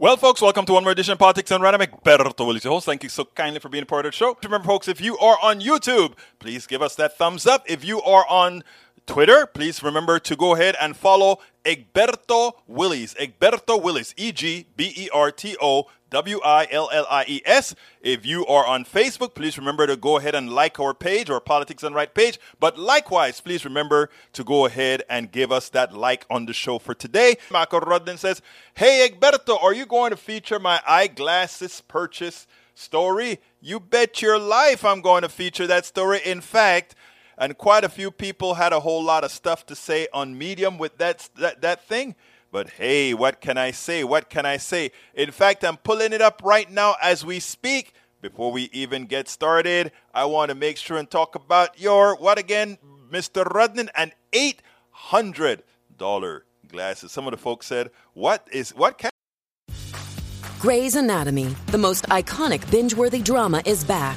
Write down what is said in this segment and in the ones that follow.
Well, folks, welcome to one more edition of Politics Done Right. Egberto Willies, your host. Thank you so kindly for being a part of the show. Remember, folks, if you are on YouTube, please give us that thumbs up. If you are on Twitter, please remember to go ahead and follow Egberto Willies. Egberto Willies, E G B E R T O W I L L I E S. If you are on Facebook, please remember to go ahead and like our page, our Politics Done Right page. But likewise, please remember to go ahead and give us that like on the show for today. Marco Rodden says, Hey Egberto, are you going to feature my eyeglasses purchase story? You bet your life I'm going to feature that story. In fact, and quite a few people had a whole lot of stuff to say on Medium with that, that, that thing. But hey, what can I say? What can I say? In fact, I'm pulling it up right now as we speak. Before we even get started, I want to make sure and talk about your, what again, Mr. Rudnan, an $800 glasses. Some of the folks said, what is, what can Grey's Anatomy, the most iconic binge worthy drama, is back,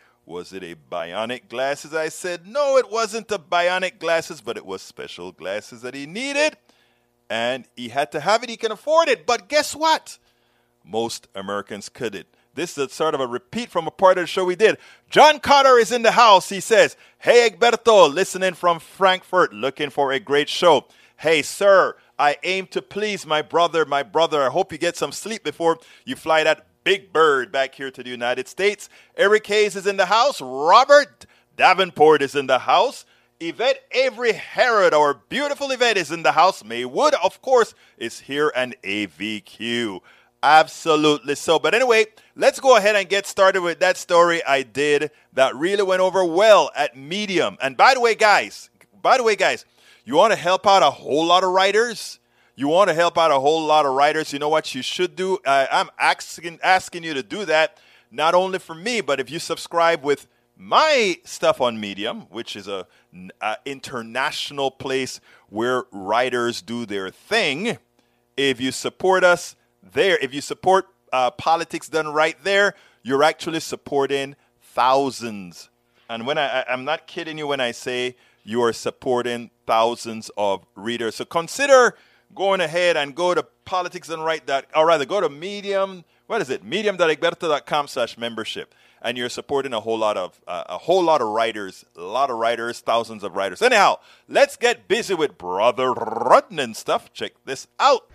Was it a bionic glasses? I said, no, it wasn't the bionic glasses, but it was special glasses that he needed. And he had to have it, he can afford it. But guess what? Most Americans couldn't. This is a sort of a repeat from a part of the show we did. John Carter is in the house. He says, Hey, Egberto, listening from Frankfurt, looking for a great show. Hey, sir, I aim to please my brother, my brother. I hope you get some sleep before you fly that big bird back here to the United States. Eric Hayes is in the house. Robert Davenport is in the house. Yvette Avery Herod, our beautiful Yvette, is in the house. May Wood, of course, is here and AVQ. Absolutely so. But anyway, let's go ahead and get started with that story I did that really went over well at Medium. And by the way, guys, by the way, guys, you want to help out a whole lot of writers? You want to help out a whole lot of writers? You know what you should do? Uh, I'm asking asking you to do that not only for me, but if you subscribe with my stuff on Medium, which is a, a international place where writers do their thing. If you support us there, if you support uh, politics done right there, you're actually supporting thousands. And when I, I, I'm not kidding you when I say you are supporting thousands of readers. So consider going ahead and go to politics done right that, or rather go to Medium. What is it? Medium.egberto.com slash membership. And you're supporting a whole lot of uh, a whole lot of writers, a lot of writers, thousands of writers. Anyhow, let's get busy with Brother Rudnan stuff. Check this out.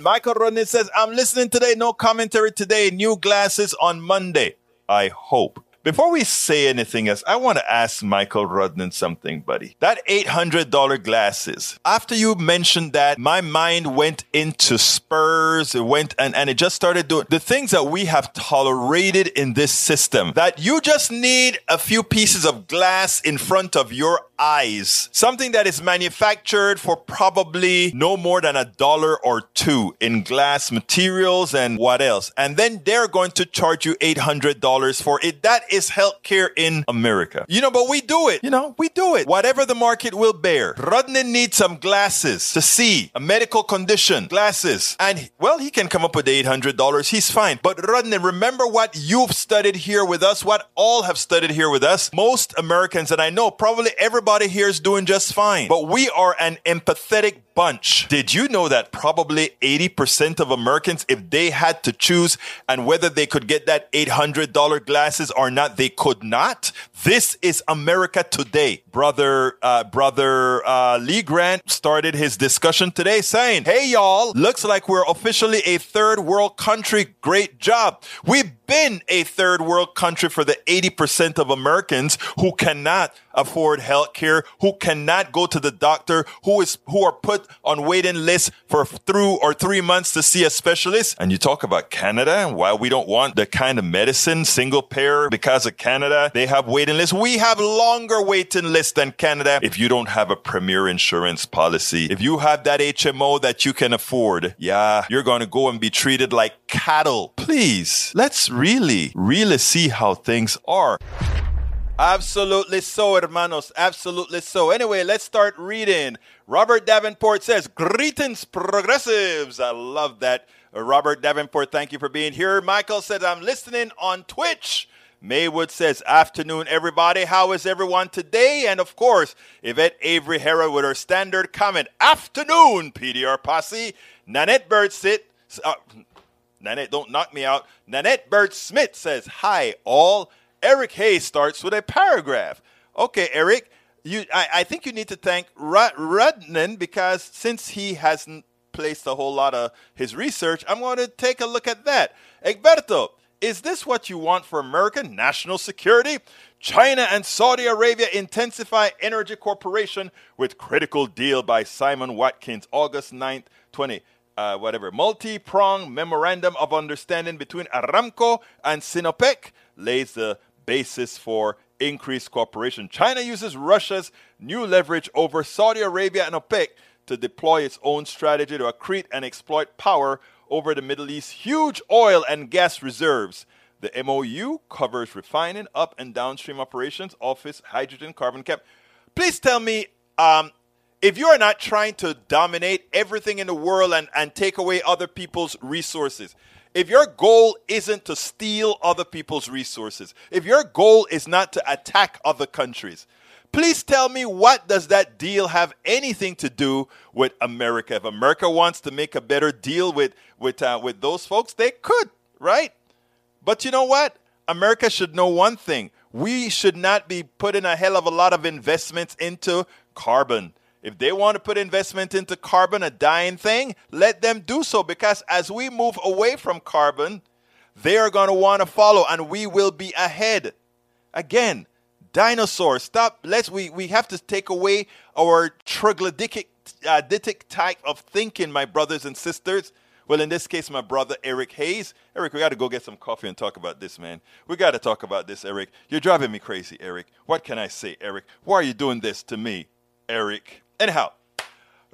Michael Rodney says, I'm listening today, no commentary today, new glasses on Monday. I hope. Before we say anything else, I want to ask Michael Rudnan something, buddy. That $800 glasses, after you mentioned that, my mind went into Spurs. It went and, and it just started doing the things that we have tolerated in this system. That you just need a few pieces of glass in front of your eyes. Something that is manufactured for probably no more than a dollar or two in glass materials and what else. And then they're going to charge you $800 for it. That is healthcare in America. You know, but we do it. You know, we do it. Whatever the market will bear. Rudnan needs some glasses to see a medical condition. Glasses. And well, he can come up with $800. He's fine. But Rudnan, remember what you've studied here with us, what all have studied here with us. Most Americans, and I know probably everybody here is doing just fine, but we are an empathetic bunch. Did you know that probably 80% of Americans, if they had to choose and whether they could get that $800 glasses or not, they could not? This is America today. Brother, uh, brother, uh, Lee Grant started his discussion today saying, Hey y'all, looks like we're officially a third world country. Great job. We've been a third world country for the 80% of Americans who cannot afford health care, who cannot go to the doctor, who is who are put on waiting lists for through or three months to see a specialist. And you talk about Canada and why we don't want the kind of medicine single payer because of Canada. They have waiting lists. We have longer waiting lists than Canada if you don't have a premier insurance policy. If you have that HMO that you can afford, yeah, you're going to go and be treated like cattle. Please, let's really, really see how things are. Absolutely so, hermanos. Absolutely so. Anyway, let's start reading. Robert Davenport says, Greetings, progressives. I love that. Robert Davenport, thank you for being here. Michael says, I'm listening on Twitch. Maywood says, Afternoon, everybody. How is everyone today? And of course, Yvette Avery Hera with her standard comment, Afternoon, PDR Posse. Nanette Bird sit. Uh, Nanette, don't knock me out. Nanette Bird Smith says, Hi, all. Eric Hayes starts with a paragraph. Okay, Eric, you, I, I think you need to thank Rudnan because since he hasn't placed a whole lot of his research, I'm going to take a look at that. Egberto, is this what you want for American national security? China and Saudi Arabia intensify energy cooperation with critical deal by Simon Watkins, August 9th, 20. Uh, whatever, multi pronged memorandum of understanding between Aramco and Sinopec lays the basis for increased cooperation. China uses Russia's new leverage over Saudi Arabia and OPEC to deploy its own strategy to accrete and exploit power over the Middle East's huge oil and gas reserves. The MOU covers refining, up and downstream operations, office, hydrogen, carbon cap. Please tell me um, if you are not trying to dominate everything in the world and, and take away other people's resources, if your goal isn't to steal other people's resources, if your goal is not to attack other countries, please tell me what does that deal have anything to do with America? If America wants to make a better deal with with uh, with those folks, they could, right? But you know what? America should know one thing. We should not be putting a hell of a lot of investments into carbon. If they want to put investment into carbon, a dying thing, let them do so because as we move away from carbon, they are going to want to follow and we will be ahead. Again, dinosaurs, stop. Let's we, we have to take away our troglodytic uh, type of thinking, my brothers and sisters. Well, in this case, my brother Eric Hayes. Eric, we got to go get some coffee and talk about this, man. We got to talk about this, Eric. You're driving me crazy, Eric. What can I say, Eric? Why are you doing this to me, Eric? Anyhow,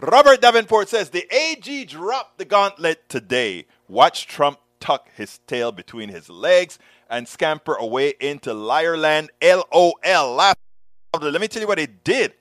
Robert Davenport says the AG dropped the gauntlet today. Watch Trump tuck his tail between his legs and scamper away into liarland. LOL. Laugh. Let me tell you what he did.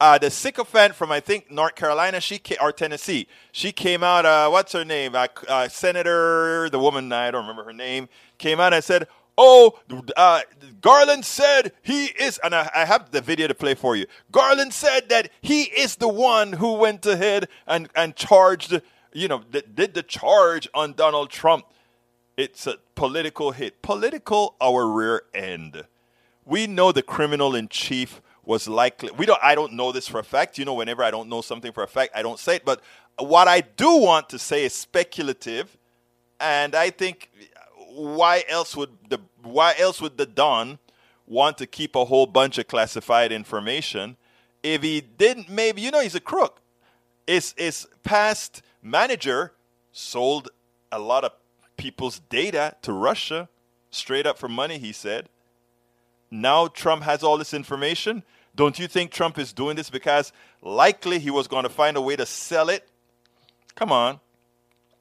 Uh, the sycophant from I think North Carolina, she came, or Tennessee, she came out. Uh, what's her name? Uh, uh, Senator, the woman I don't remember her name, came out and said, Oh, uh, Garland said he is, and I, I, have the video to play for you. Garland said that he is the one who went ahead and, and charged, you know, th- did the charge on Donald Trump. It's a political hit. Political, our rear end. We know the criminal in chief was likely. We don't. I don't know this for a fact. You know, whenever I don't know something for a fact, I don't say it. But what I do want to say is speculative, and I think why else would the why else would the Don want to keep a whole bunch of classified information if he didn't? Maybe you know he's a crook. His his past manager sold a lot of people's data to Russia straight up for money. He said. Now Trump has all this information. Don't you think Trump is doing this because likely he was going to find a way to sell it? Come on.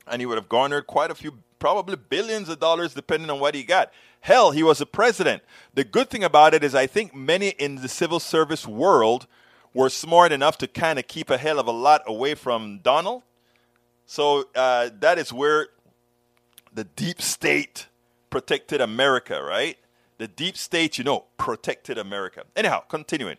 And he would have garnered quite a few probably billions of dollars depending on what he got. Hell, he was a president. The good thing about it is, I think many in the civil service world were smart enough to kind of keep a hell of a lot away from Donald. So uh, that is where the deep state protected America, right? The deep state, you know, protected America. Anyhow, continuing.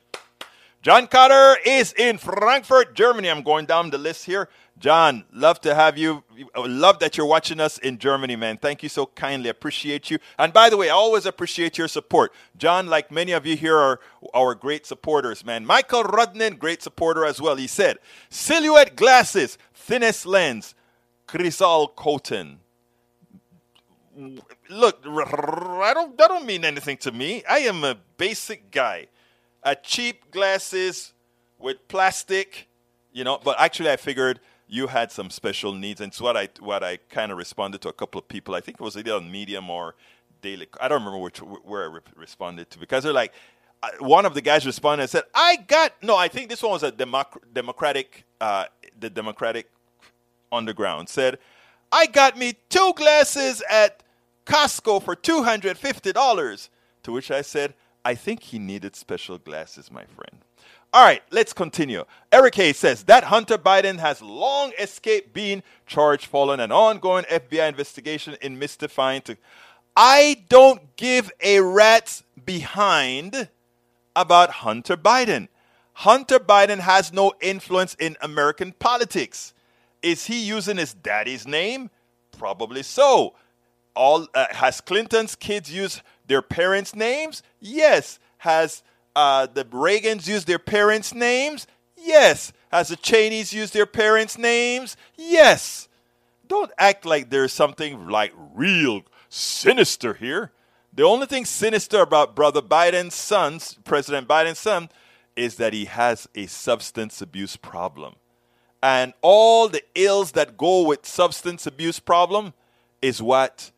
John Carter is in Frankfurt, Germany. I'm going down the list here. John, love to have you. Love that you're watching us in Germany, man. Thank you so kindly. Appreciate you. And by the way, I always appreciate your support. John, like many of you here, are our great supporters, man. Michael Rudnin, great supporter as well. He said, Silhouette glasses, thinnest lens, Crizal Coton. Look, I don't, that don't mean anything to me. I am a basic guy. a cheap glasses with plastic, you know. But actually, I figured you had some special needs, and it's what I what I kind of responded to a couple of people. I think it was either on Medium or Daily. I don't remember which where I re- responded to because they're like, uh, one of the guys responded and said, "I got no." I think this one was a democ- Democratic, uh, the Democratic Underground said, "I got me two glasses at Costco for two hundred fifty dollars." To which I said, "I think he needed special glasses, my friend." All right, let's continue. Eric Hayes says that Hunter Biden has long escaped being charged following an ongoing FBI investigation in mystifying to. I don't give a rat's behind about Hunter Biden. Hunter Biden has no influence in American politics. Is he using his daddy's name? Probably so. All uh, has Clinton's kids used their parents' names? Yes. Has uh, the Reagans used their parents' names? Yes. Has the Cheneys used their parents' names? Yes. Don't act like there's something like real sinister here. The only thing sinister about Brother Biden's son, President Biden's son, is that he has a substance abuse problem. And all the ills that go with substance abuse problem is what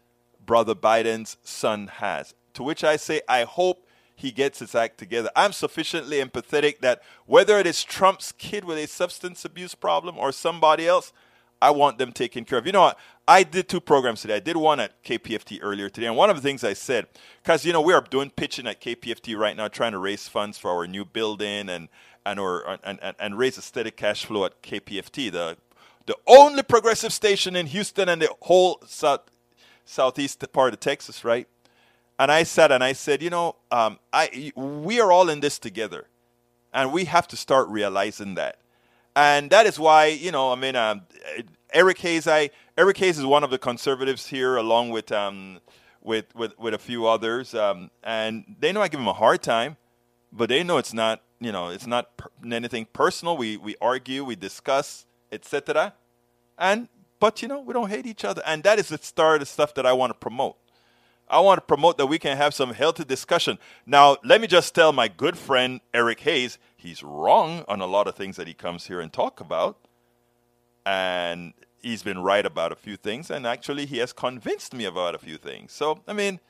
Brother Biden's son has. To which I say, I hope he gets his act together. I'm sufficiently empathetic that whether it is Trump's kid with a substance abuse problem or somebody else, I want them taken care of. You know what? I did two programs today. I did one at KPFT earlier today, and one of the things I said, because you know we are doing pitching at KPFT right now, trying to raise funds for our new building and and or and, and, and raise a steady cash flow at KPFT, the the only progressive station in Houston and the whole south southeast part of Texas, right? And I sat and I said, you know, um, I we are all in this together, and we have to start realizing that. And that is why, you know, I mean, um, Eric Hayes, I Eric Hayes is one of the conservatives here, along with um, with, with with a few others, um, and they know I give him a hard time, but they know it's not, you know, it's not per- anything personal. We we argue, we discuss, etc. And but you know, we don't hate each other, and that is the start of the stuff that I want to promote. I want to promote that we can have some healthy discussion. Now, let me just tell my good friend Eric Hayes, he's wrong on a lot of things that he comes here and talk about. And he's been right about a few things, and actually he has convinced me about a few things. So, I mean,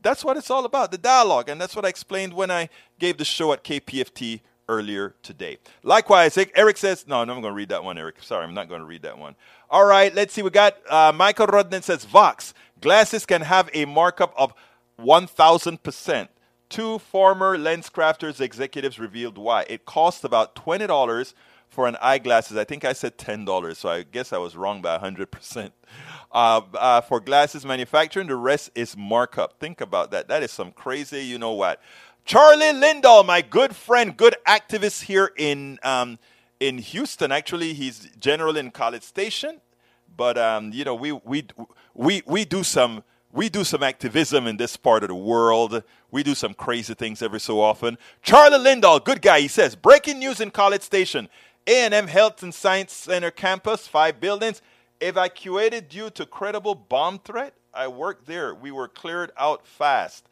that's what it's all about, the dialogue, and that's what I explained when I gave the show at KPFT earlier today. Likewise, Eric says, no, no, I'm going to read that one, Eric. Sorry, I'm not going to read that one. All right, let's see. We got uh, Michael Rodden says, Vox, glasses can have a markup of 1,000%. Two former LensCrafters executives revealed why. It costs about $20 for an eyeglasses. I think I said $10, so I guess I was wrong by 100%. Uh, uh, for glasses manufacturing, the rest is markup. Think about that. That is some crazy, you know what. Charlie Lindahl, my good friend, good activist here in um, in Houston. Actually, he's general in College Station, but um, you know we we we we do some we do some activism in this part of the world. We do some crazy things every so often. Charlie Lindahl, good guy. He says breaking news in College Station: A&M Health and Science Center campus, five buildings evacuated due to credible bomb threat. I worked there. We were cleared out fast.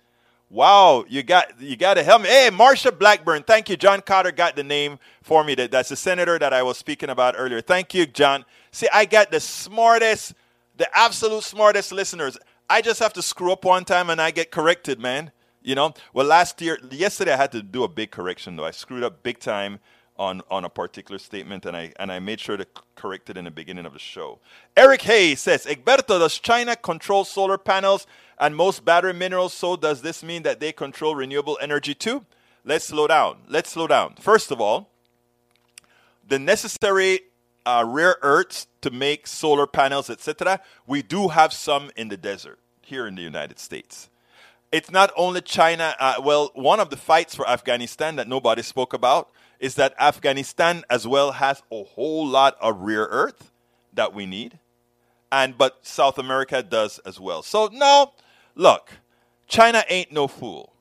Wow, you got you got to help me. Hey, Marsha Blackburn, thank you. John Cotter got the name for me. That that's the senator that I was speaking about earlier. Thank you, John. See, I got the smartest, the absolute smartest listeners. I just have to screw up one time and I get corrected, man. You know. Well, last year, yesterday I had to do a big correction though. I screwed up big time on, on a particular statement, and I, and I made sure to correct it in the beginning of the show. Eric Hayes says, Egberto, does China control solar panels and most battery minerals? So does this mean that they control renewable energy too? Let's slow down. Let's slow down. First of all, the necessary uh, rare earths to make solar panels, etc., we do have some in the desert here in the United States. It's not only China. Uh, well, one of the fights for Afghanistan that nobody spoke about is that Afghanistan as well has a whole lot of rare earth that we need. And but South America does as well. So no, look, China ain't no fool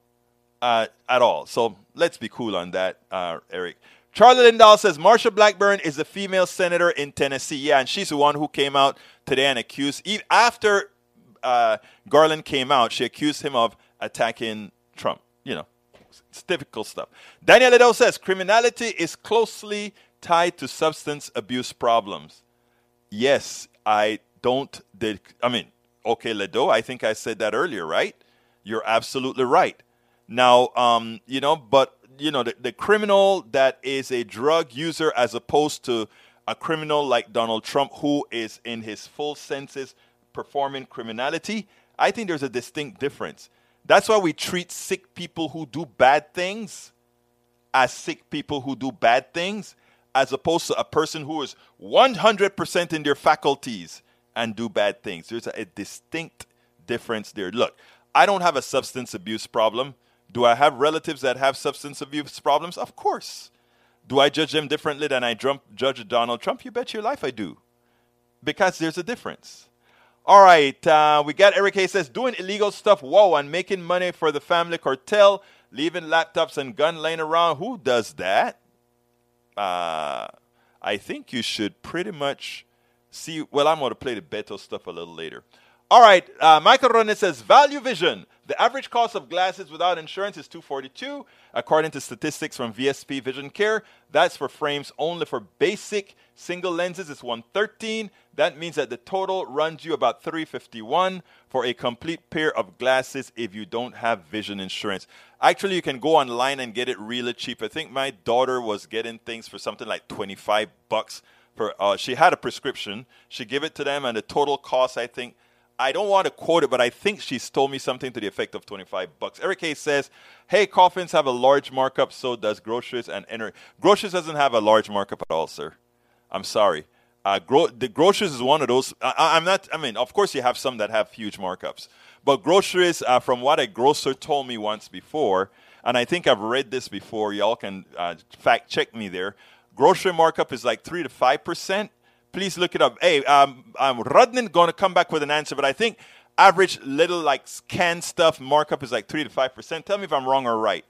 uh, at all. So let's be cool on that, uh, Eric. Charlie Lindahl says Marsha Blackburn is a female senator in Tennessee. Yeah, and she's the one who came out today and accused, after uh, Garland came out, she accused him of attacking Trump. You know. It's difficult stuff. Daniel Liddell says criminality is closely tied to substance abuse problems. Yes, I don't. I mean, okay, Ledo, I think I said that earlier, right? You're absolutely right. Now, um, you know, but you know, the, the criminal that is a drug user as opposed to a criminal like Donald Trump who is in his full senses performing criminality, I think there's a distinct difference. That's why we treat sick people who do bad things as sick people who do bad things, as opposed to a person who is 100% in their faculties and do bad things. There's a, a distinct difference there. Look, I don't have a substance abuse problem. Do I have relatives that have substance abuse problems? Of course. Do I judge them differently than I judge Donald Trump? You bet your life I do. Because there's a difference. All right, uh, we got Eric Hayes says doing illegal stuff, whoa, and making money for the family cartel, leaving laptops and gun laying around. Who does that? Uh, I think you should pretty much see. Well, I'm going to play the Beto stuff a little later. All right, uh, Michael Ronan says value vision. The average cost of glasses without insurance is 242, according to statistics from VSP Vision Care. That's for frames only for basic single lenses. It's 113. That means that the total runs you about 351 for a complete pair of glasses if you don't have vision insurance. Actually, you can go online and get it really cheap. I think my daughter was getting things for something like 25 bucks. For uh, she had a prescription. She gave it to them, and the total cost I think I don't want to quote it, but I think she's told me something to the effect of 25 bucks. Eric Hayes says, Hey, coffins have a large markup, so does groceries and energy. Groceries doesn't have a large markup at all, sir. I'm sorry. Uh, gro- the groceries is one of those. I, am not, I mean, of course, you have some that have huge markups. But groceries, uh, from what a grocer told me once before, and I think I've read this before, y'all can uh, fact check me there. Grocery markup is like 3 to 5% please look it up. Hey, um, um, Rodnan going to come back with an answer, but I think average little like canned stuff markup is like 3 to 5%. Tell me if I'm wrong or right.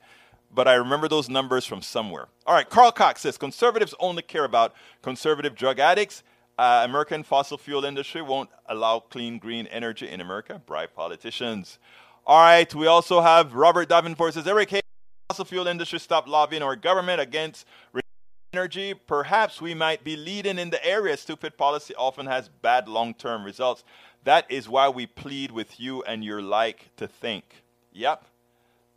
But I remember those numbers from somewhere. All right, Carl Cox says conservatives only care about conservative drug addicts. Uh, American fossil fuel industry won't allow clean green energy in America. Bribe politicians. All right, we also have Robert Davenport says Eric fossil fuel industry stop lobbying our government against energy, perhaps we might be leading in the area. Stupid policy often has bad long term results. That is why we plead with you and your like to think. Yep.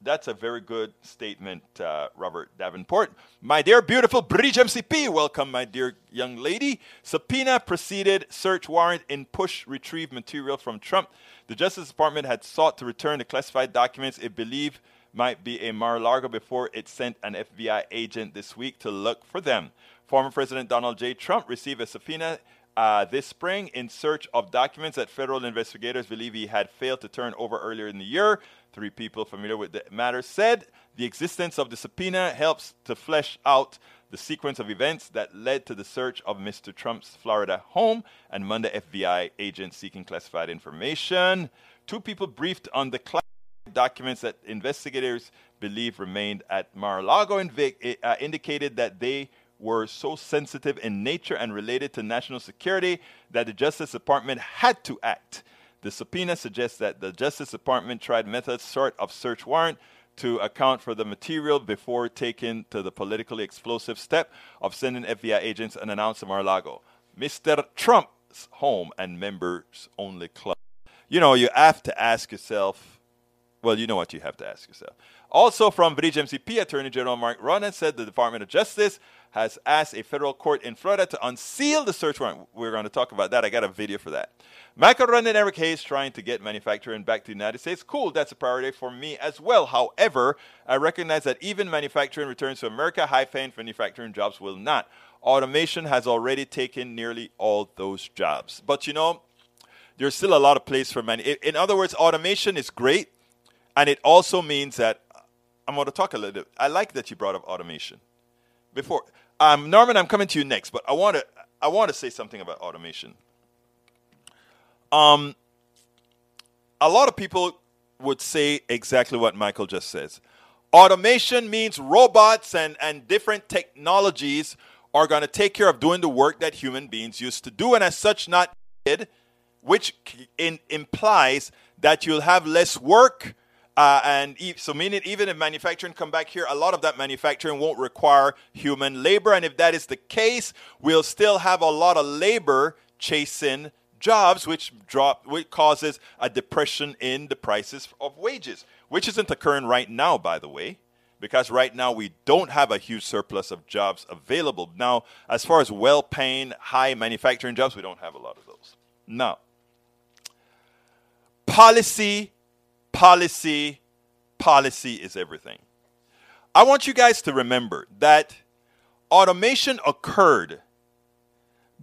That's a very good statement, uh, Robert Davenport. My dear, beautiful Bridge MCP, welcome, my dear young lady. Subpoena preceded search warrant in push retrieve material from Trump. The Justice Department had sought to return the classified documents it believed might be a Mar-a-Lago before it sent an FBI agent this week to look for them. Former President Donald J. Trump received a subpoena uh, this spring in search of documents that federal investigators believe he had failed to turn over earlier in the year. Three people familiar with the matter said the existence of the subpoena helps to flesh out the sequence of events that led to the search of Mr. Trump's Florida home and Monday FBI agents seeking classified information. Two people briefed on the documents that investigators believe remained at Mar-a-Lago inv- uh, indicated that they were so sensitive in nature and related to national security that the Justice Department had to act. The subpoena suggests that the Justice Department tried methods sort of search warrant to account for the material before taking to the politically explosive step of sending FBI agents unannounced to Mar-a-Lago. Mr. Trump's home and members only club. You know, you have to ask yourself, well, you know what you have to ask yourself. Also, from Bridge MCP, Attorney General Mark Ronan said the Department of Justice has asked a federal court in Florida to unseal the search warrant. We're going to talk about that. I got a video for that. Michael Ronan and Eric Hayes trying to get manufacturing back to the United States. Cool, that's a priority for me as well. However, I recognize that even manufacturing returns to America, high paying manufacturing jobs will not. Automation has already taken nearly all those jobs. But you know, there's still a lot of place for many. In other words, automation is great and it also means that I'm going to talk a little. I like that you brought up automation. Before, um, Norman, I'm coming to you next, but I want to I want to say something about automation. Um, a lot of people would say exactly what Michael just says. Automation means robots and, and different technologies are going to take care of doing the work that human beings used to do, and as such, not did, which in, implies that you'll have less work Uh, and e- so, meaning even if manufacturing come back here, a lot of that manufacturing won't require human labor. And if that is the case, we'll still have a lot of labor chasing jobs, which drop, which causes a depression in the prices of wages, which isn't occurring right now, by the way, because right now we don't have a huge surplus of jobs available. Now, as far as well-paying, high manufacturing jobs, we don't have a lot of those. Now, policy, policy, policy is everything. I want you guys to remember that automation occurred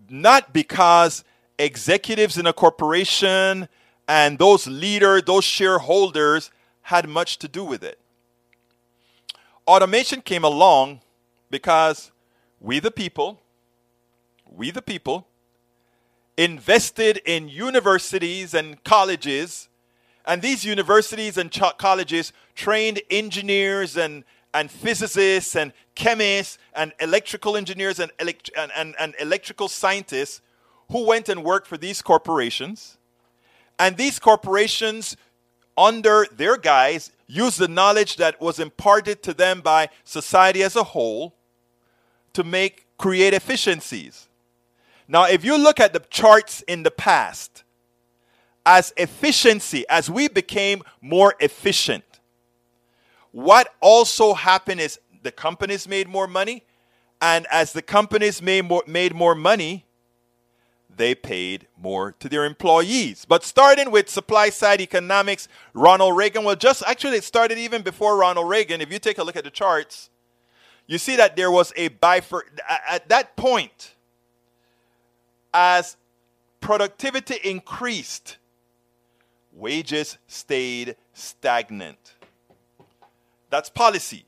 not because executives in a corporation and those leaders, those shareholders had much to do with it. Automation came along because we, the people, we, the people, invested in universities and colleges, and these universities and ch- colleges trained engineers and, and physicists and chemists and electrical engineers and, elect- and, and, and electrical scientists who went and worked for these corporations. And these corporations, under their guise, used the knowledge that was imparted to them by society as a whole to make create efficiencies. Now, if you look at the charts in the past, as efficiency, as we became more efficient, what also happened is the companies made more money, and as the companies made more, made more money, they paid more to their employees. But starting with supply side economics, Ronald Reagan, well, just actually, it started even before Ronald Reagan. If you take a look at the charts, you see that there was a bifur at that point, as productivity increased, wages stayed stagnant. That's policy.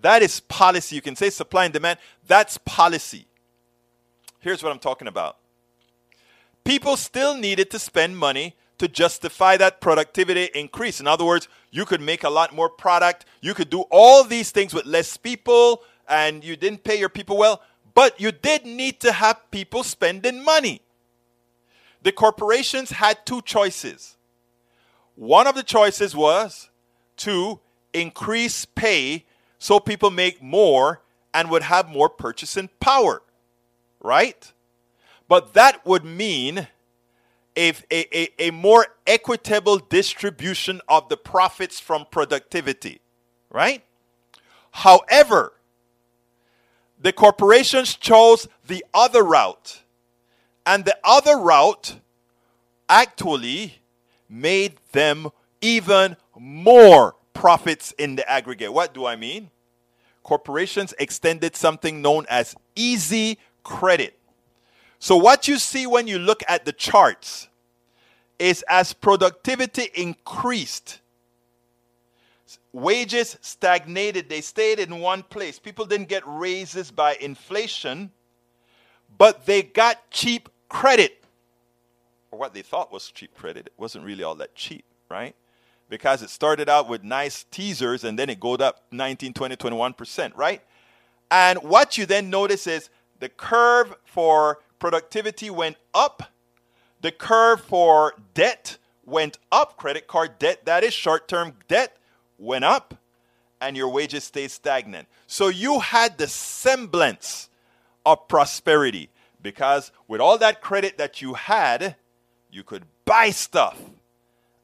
That is policy. You can say supply and demand. That's policy. Here's what I'm talking about people still needed to spend money to justify that productivity increase. In other words, you could make a lot more product, you could do all these things with less people, and you didn't pay your people well, but you did need to have people spending money. The corporations had two choices. One of the choices was to increase pay so people make more and would have more purchasing power, right? But that would mean a, a, a, more equitable distribution of the profits from productivity, right? However, the corporations chose the other route. And the other route actually made them even more profits in the aggregate. What do I mean? Corporations extended something known as easy credit. So, what you see when you look at the charts is as productivity increased, wages stagnated, they stayed in one place. People didn't get raises by inflation, but they got cheap credit, or what they thought was cheap credit. It wasn't really all that cheap, right? Because it started out with nice teasers and then it goes up 19, 20, 21%, right? And what you then notice is the curve for productivity went up. The curve for debt went up. Credit card debt, that is short term debt, went up. And your wages stayed stagnant. So you had the semblance of prosperity because with all that credit that you had, you could buy stuff.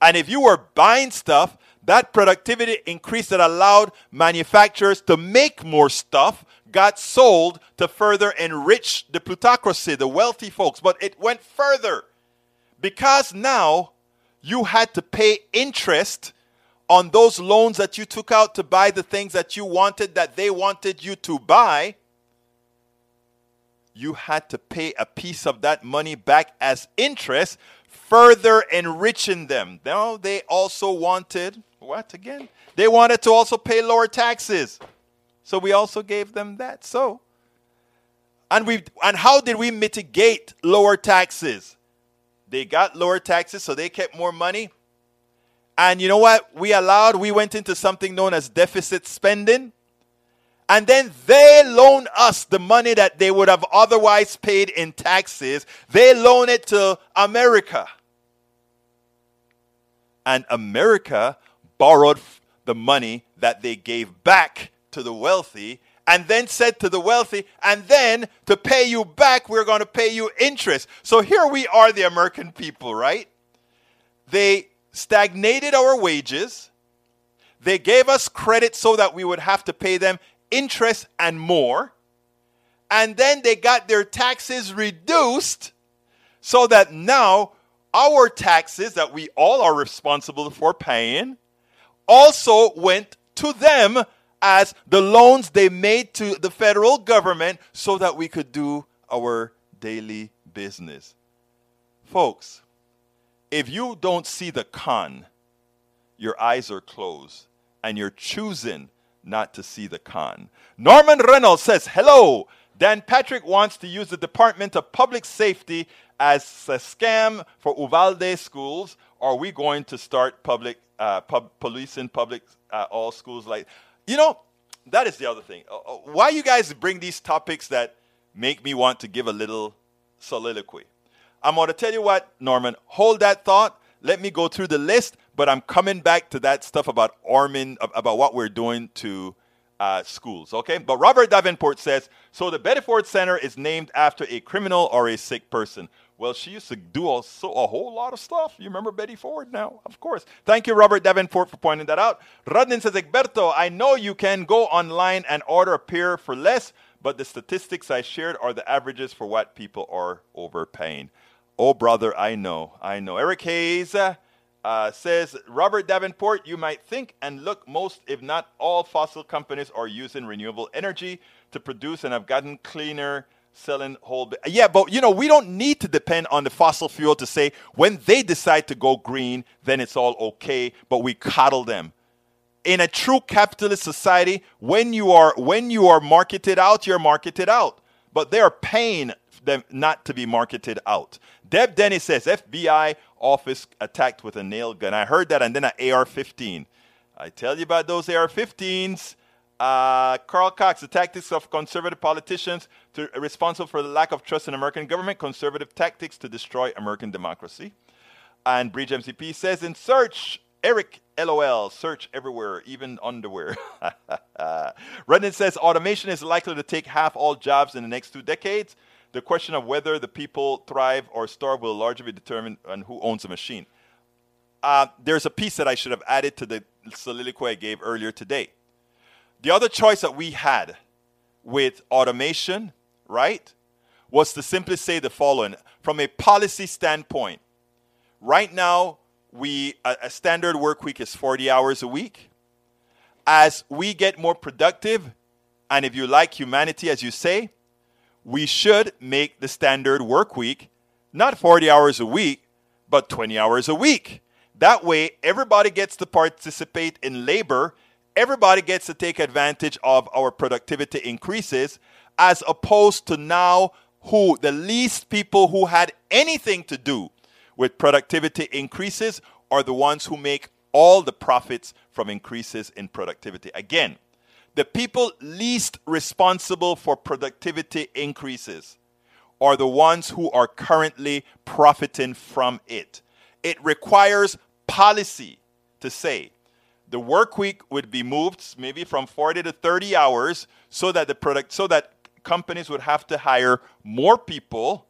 And if you were buying stuff, that productivity increase that allowed manufacturers to make more stuff got sold to further enrich the plutocracy, the wealthy folks. But it went further because now you had to pay interest on those loans that you took out to buy the things that you wanted, that they wanted you to buy. You had to pay a piece of that money back as interest, further enriching them. Now they also wanted, what again? They wanted to also pay lower taxes. So we also gave them that. So, and we and how did we mitigate lower taxes? They got lower taxes, so they kept more money. And you know what? We allowed, we went into something known as deficit spending. And then they loan us the money that they would have otherwise paid in taxes. They loan it to America. And America borrowed the money that they gave back to the wealthy and then said to the wealthy, and then to pay you back, we're going to pay you interest. So here we are, the American people, right? They stagnated our wages. They gave us credit so that we would have to pay them interest and more. And then they got their taxes reduced so that now our taxes that we all are responsible for paying also went to them as the loans they made to the federal government so that we could do our daily business. Folks, if you don't see the con, your eyes are closed and you're choosing not to see the con. Norman Reynolds says, Hello, Dan Patrick wants to use the Department of Public Safety as a scam for Uvalde schools. Are we going to start public uh, pub, policing public uh, all schools like? You know, that is the other thing. Uh, uh, why you guys bring these topics that make me want to give a little soliloquy? I'm going to tell you what, Norman. Hold that thought. Let me go through the list, but I'm coming back to that stuff about arming, about what we're doing to uh, schools. Okay, but Robert Davenport says so. The Betty Ford Center is named after a criminal or a sick person. Well, she used to do a, so, a whole lot of stuff. You remember Betty Ford now? Of course. Thank you, Robert Davenport, for pointing that out. Rudnin says, Egberto, I know you can go online and order a pair for less, but the statistics I shared are the averages for what people are overpaying. Oh, brother, I know. I know. Eric Hayes uh, Uh, says, Robert Davenport, you might think and look, most, if not all, fossil companies are using renewable energy to produce and have gotten cleaner selling whole. yeah, but you know, we don't need to depend on the fossil fuel to say when they decide to go green, then it's all okay, but we coddle them. In a true capitalist society, when you are when you are marketed out, you're marketed out. But they are paying them not to be marketed out. Deb Dennis says FBI office attacked with a nail gun. I heard that, and then an AR-15. I tell you about those AR-15s. Uh, Carl Cox, the tactics of conservative politicians to, responsible for the lack of trust in American government, conservative tactics to destroy American democracy. And Bridge MCP says, in search, Eric LOL, search everywhere, even underwear. Redden says, automation is likely to take half all jobs in the next two decades. The question of whether the people thrive or starve will largely be determined on who owns the machine. Uh, there's a piece that I should have added to the soliloquy I gave earlier today. The other choice that we had with automation, right, was to simply say the following from a policy standpoint. Right now, we a, a standard work week is 40 hours a week. As we get more productive, and if you like humanity, as you say, we should make the standard work week not 40 hours a week, but 20 hours a week. That way, everybody gets to participate in labor everybody gets to take advantage of our productivity increases as opposed to now who the least people who had anything to do with productivity increases are the ones who make all the profits from increases in productivity. Again, the people least responsible for productivity increases are the ones who are currently profiting from it. It requires policy to say the work week would be moved maybe from 40 to 30 hours so that the product so that companies would have to hire more people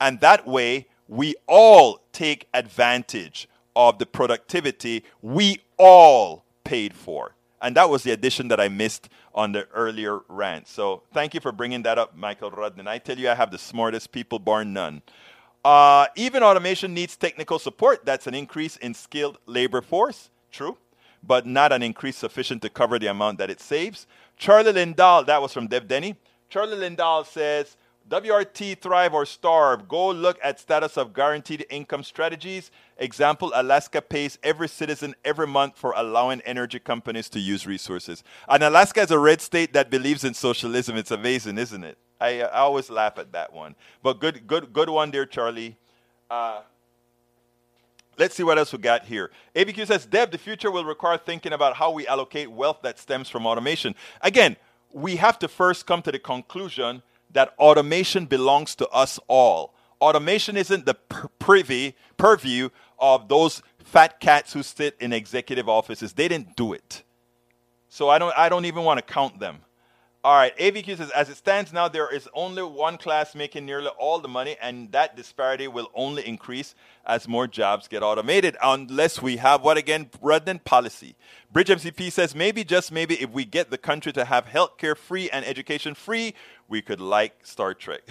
and that way we all take advantage of the productivity we all paid for and that was the addition that i missed on the earlier rant. So thank you for bringing that up michael rudnin i tell you i have the smartest people bar none. Uh, even automation needs technical support. That's an increase in skilled labor force. True. But not an increase sufficient to cover the amount that it saves. Charlie Lindahl, that was from Dev Denny. Charlie Lindahl says, WRT thrive or starve. Go look at status of guaranteed income strategies. Example, Alaska pays every citizen every month for allowing energy companies to use resources. And Alaska is a red state that believes in socialism. It's amazing, isn't it? I, I always laugh at that one. But good, good, good one there, Charlie. Uh, Let's see what else we got here. ABQ says, Deb, the future will require thinking about how we allocate wealth that stems from automation. Again, we have to first come to the conclusion that automation belongs to us all. Automation isn't the privy, purview of those fat cats who sit in executive offices. They didn't do it. So I don't, I don't even want to count them. All right, AVQ says, as it stands now, there is only one class making nearly all the money, and that disparity will only increase as more jobs get automated, unless we have what again, redundant policy. Bridge MCP says, maybe, just maybe, if we get the country to have healthcare free and education free, we could like Star Trek.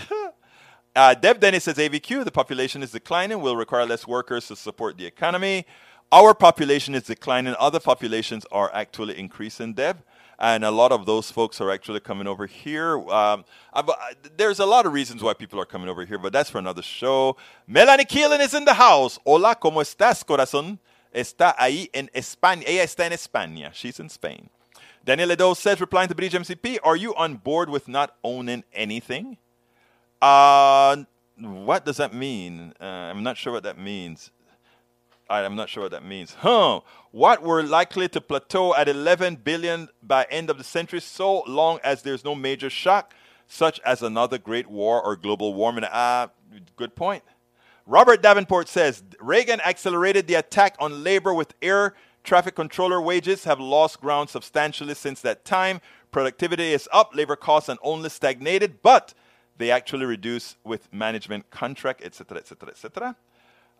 uh, Dev Dennis says, AVQ, the population is declining, will require less workers to support the economy. Our population is declining, other populations are actually increasing, Dev and a lot of those folks are actually coming over here. Um, there's a lot of reasons why people are coming over here, but that's for another show. Melanie Keelan is in the house. Hola, ¿cómo estás, corazón? Está ahí en España. Ella está en España. She's in Spain. Daniel Edo says, replying to Bridge MCP, are you on board with not owning anything? Uh, what does that mean? Uh, I'm not sure what that means. I'm not sure what that means. Huh. What we're likely to plateau at 11 billion by end of the century, so long as there's no major shock, such as another great war or global warming. Ah, uh, good point. Robert Davenport says Reagan accelerated the attack on labor with air traffic controller wages have lost ground substantially since that time. Productivity is up, labor costs and only stagnated, but they actually reduce with management contract, etc., etc., etc.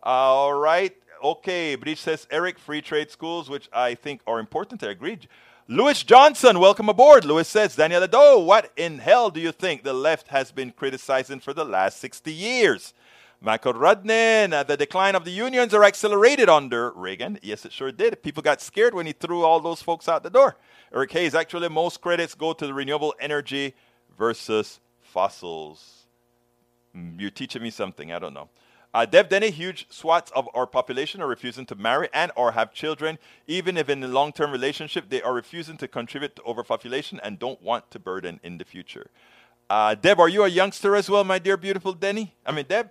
All right okay, Bridge says Eric, free trade schools, which I think are important. I agree. Lewis Johnson, welcome aboard. Lewis says, Daniel Ado, what in hell do you think the left has been criticizing for the last 60 years? Michael Rudnin, uh, the decline of the unions are accelerated under Reagan. Yes, it sure did. People got scared when he threw all those folks out the door. Eric Hayes, actually, most credits go to the renewable energy versus fossils. Hmm, you're teaching me something. I don't know. Uh, Deb Denny, huge swaths of our population are refusing to marry and or have children. Even if in a long-term relationship, they are refusing to contribute to overpopulation and don't want to burden in the future. Uh, Deb, are you a youngster as well, my dear beautiful Denny? I mean, Deb.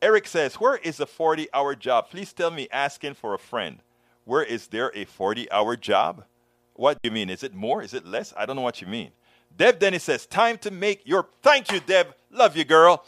Eric says, where is a 40-hour job? Please tell me asking for a friend. Where is there a 40-hour job? What do you mean? Is it more? Is it less? I don't know what you mean. Deb Denny says, time to make your... Thank you, Deb. Love you, girl.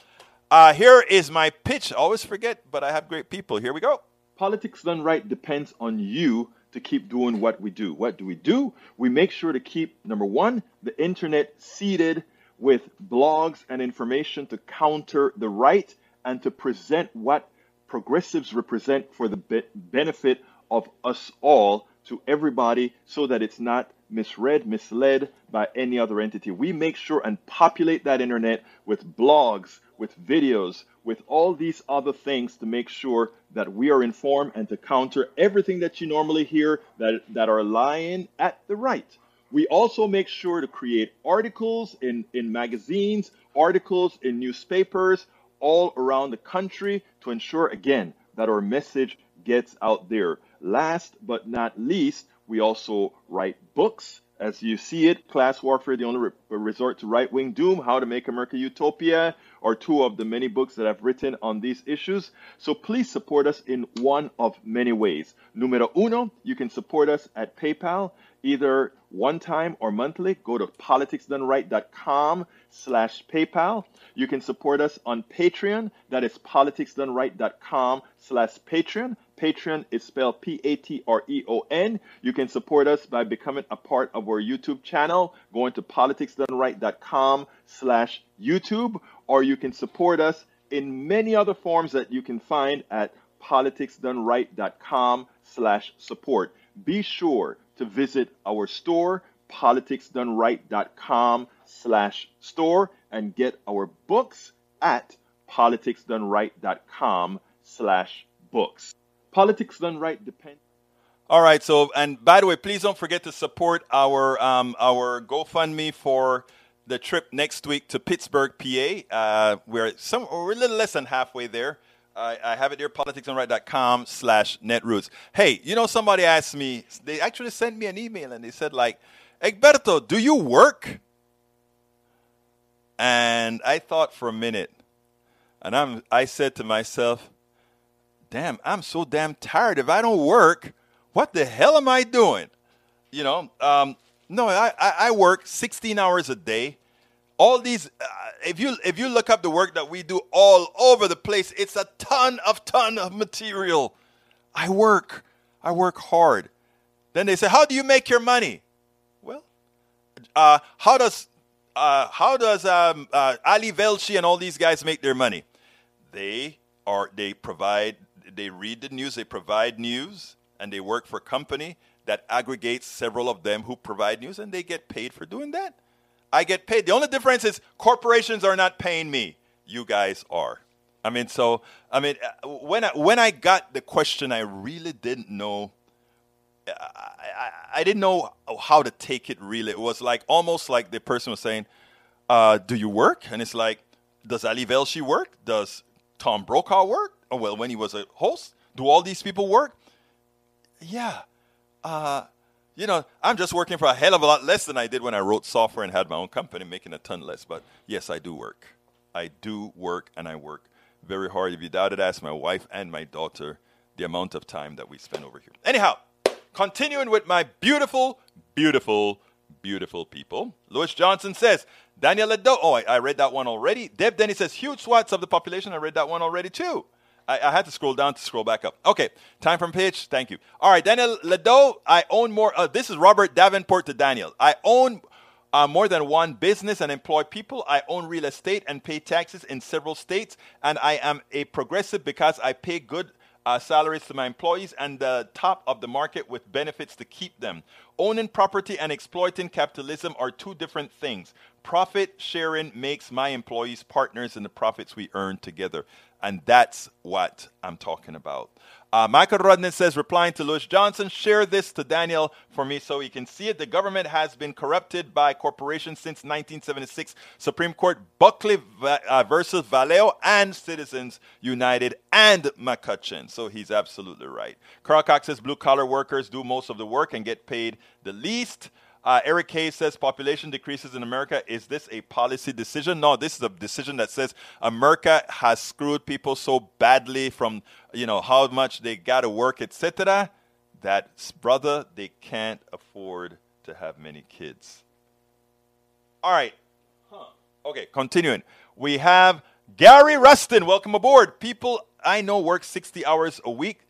Uh, here is my pitch. Always forget, but I have great people. Here we go. Politics done right depends on you to keep doing what we do. What do we do? We make sure to keep, number one, the internet seeded with blogs and information to counter the right and to present what progressives represent for the be- benefit of us all to everybody so that it's not misread, misled by any other entity. We make sure and populate that internet with blogs, with videos, with all these other things to make sure that we are informed and to counter everything that you normally hear that, that are lying at the right. We also make sure to create articles in, in magazines, articles in newspapers all around the country to ensure, again, that our message gets out there. Last but not least, we also write books. As you see it, Class Warfare, the only re- resort to right wing doom, How to Make America Utopia, are two of the many books that I've written on these issues. So please support us in one of many ways. Numero uno, you can support us at PayPal, either one time or monthly. Go to politicsdoneright.com slash PayPal. You can support us on Patreon. That is politicsdoneright.com slash Patreon. Patreon is spelled P-A-T-R-E-O-N. You can support us by becoming a part of our YouTube channel, going to politicsdoneright.com slash YouTube, or you can support us in many other forms that you can find at politicsdoneright.com slash support. Be sure to visit our store, politicsdoneright.com slash store, and get our books at politicsdoneright.com slash books. Politics done right depends. All right. So, and by the way, please don't forget to support our um, our GoFundMe for the trip next week to Pittsburgh, PA. Uh, we're some we're a little less than halfway there. I, I have it here, politicsdoneright.com slash netroots. Hey, you know, somebody asked me, they actually sent me an email and they said, like, Egberto, do you work? And I thought for a minute, and I'm, I said to myself, damn, I'm so damn tired. If I don't work, what the hell am I doing? You know, um, no, I, I work 16 hours a day. All these, uh, if you if you look up the work that we do all over the place, it's a ton of ton of material. I work. I work hard. Then they say, How do you make your money? Well, uh, how does uh, how does um, uh, Ali Velshi and all these guys make their money? They are they provide they read the news, they provide news, and they work for a company that aggregates several of them who provide news, and they get paid for doing that. I get paid. The only difference is corporations are not paying me. You guys are. I mean, so I mean, uh, when I, when I got the question, I really didn't know. I, I, I didn't know how to take it. Really, it was like almost like the person was saying, uh, "Do you work?" And it's like, "Does Ali Velshi work? Does Tom Brokaw work? Oh well, when he was a host, do all these people work?" Yeah, uh, you know, I'm just working for a hell of a lot less than I did when I wrote software and had my own company, making a ton less. But yes, I do work. I do work, and I work very hard. If you doubt it, ask my wife and my daughter the amount of time that we spend over here. Anyhow, continuing with my beautiful, beautiful, beautiful people. Lewis Johnson says, Daniel Ledo. Oh, I, I, read that one already. Deb Denny says, huge swaths of the population. I read that one already too. I, I, had to scroll down to scroll back up. Okay, time from page. Thank you. All right, Daniel Ledo. I own more. Uh, this is Robert Davenport to Daniel. I own uh, more than one business and employ people. I own real estate and pay taxes in several states. And I am a progressive because I pay good uh, salaries to my employees and the top of the market with benefits to keep them. Owning property and exploiting capitalism are two different things. Profit sharing makes my employees partners in the profits we earn together. And that's what I'm talking about. Uh, Michael Rodney says, replying to Lewis Johnson, share this to Daniel for me so he can see it. The government has been corrupted by corporations since 1976. Supreme Court Buckley uh, versus Valeo and Citizens United and McCutcheon. So he's absolutely right. Carl Cox says, blue collar workers do most of the work and get paid the least. Uh, Eric Hayes says population decreases in America. Is this a policy decision? No, this is a decision that says America has screwed people so badly from you know how much they got to work, etc. That brother, they can't afford to have many kids. All right. Huh. Okay, continuing. We have Gary Rustin. Welcome aboard. People I know work 60 hours a week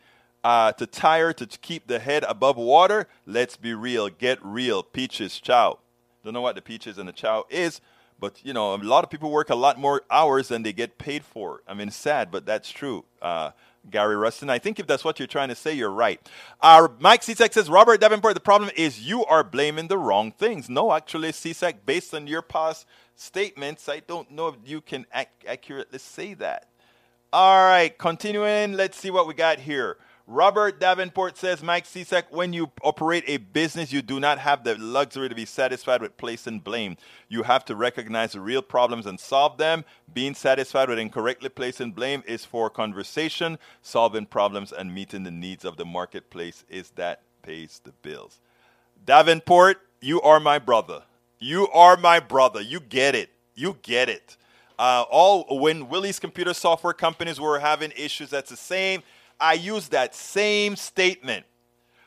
uh, to tire to keep the head above water. Let's be real. Get real. Peaches, chow. Don't know what the peaches and the chow is, but you know, a lot of people work a lot more hours than they get paid for. I mean, sad, but that's true. Uh, Gary Rustin. I think if that's what you're trying to say, you're right. Uh, Mike Csac says, Robert Davenport, the problem is you are blaming the wrong things. No, actually, Csac, based on your past statements, I don't know if you can ac- accurately say that. All right, continuing, let's see what we got here. Robert Davenport says, Mike Csac, when you operate a business, you do not have the luxury to be satisfied with placing blame. You have to recognize the real problems and solve them. Being satisfied with incorrectly placing blame is for conversation. Solving problems and meeting the needs of the marketplace is that pays the bills. Davenport, you are my brother. You are my brother. You get it. You get it. Uh, all when Willie's computer software companies were having issues, that's the same I use that same statement.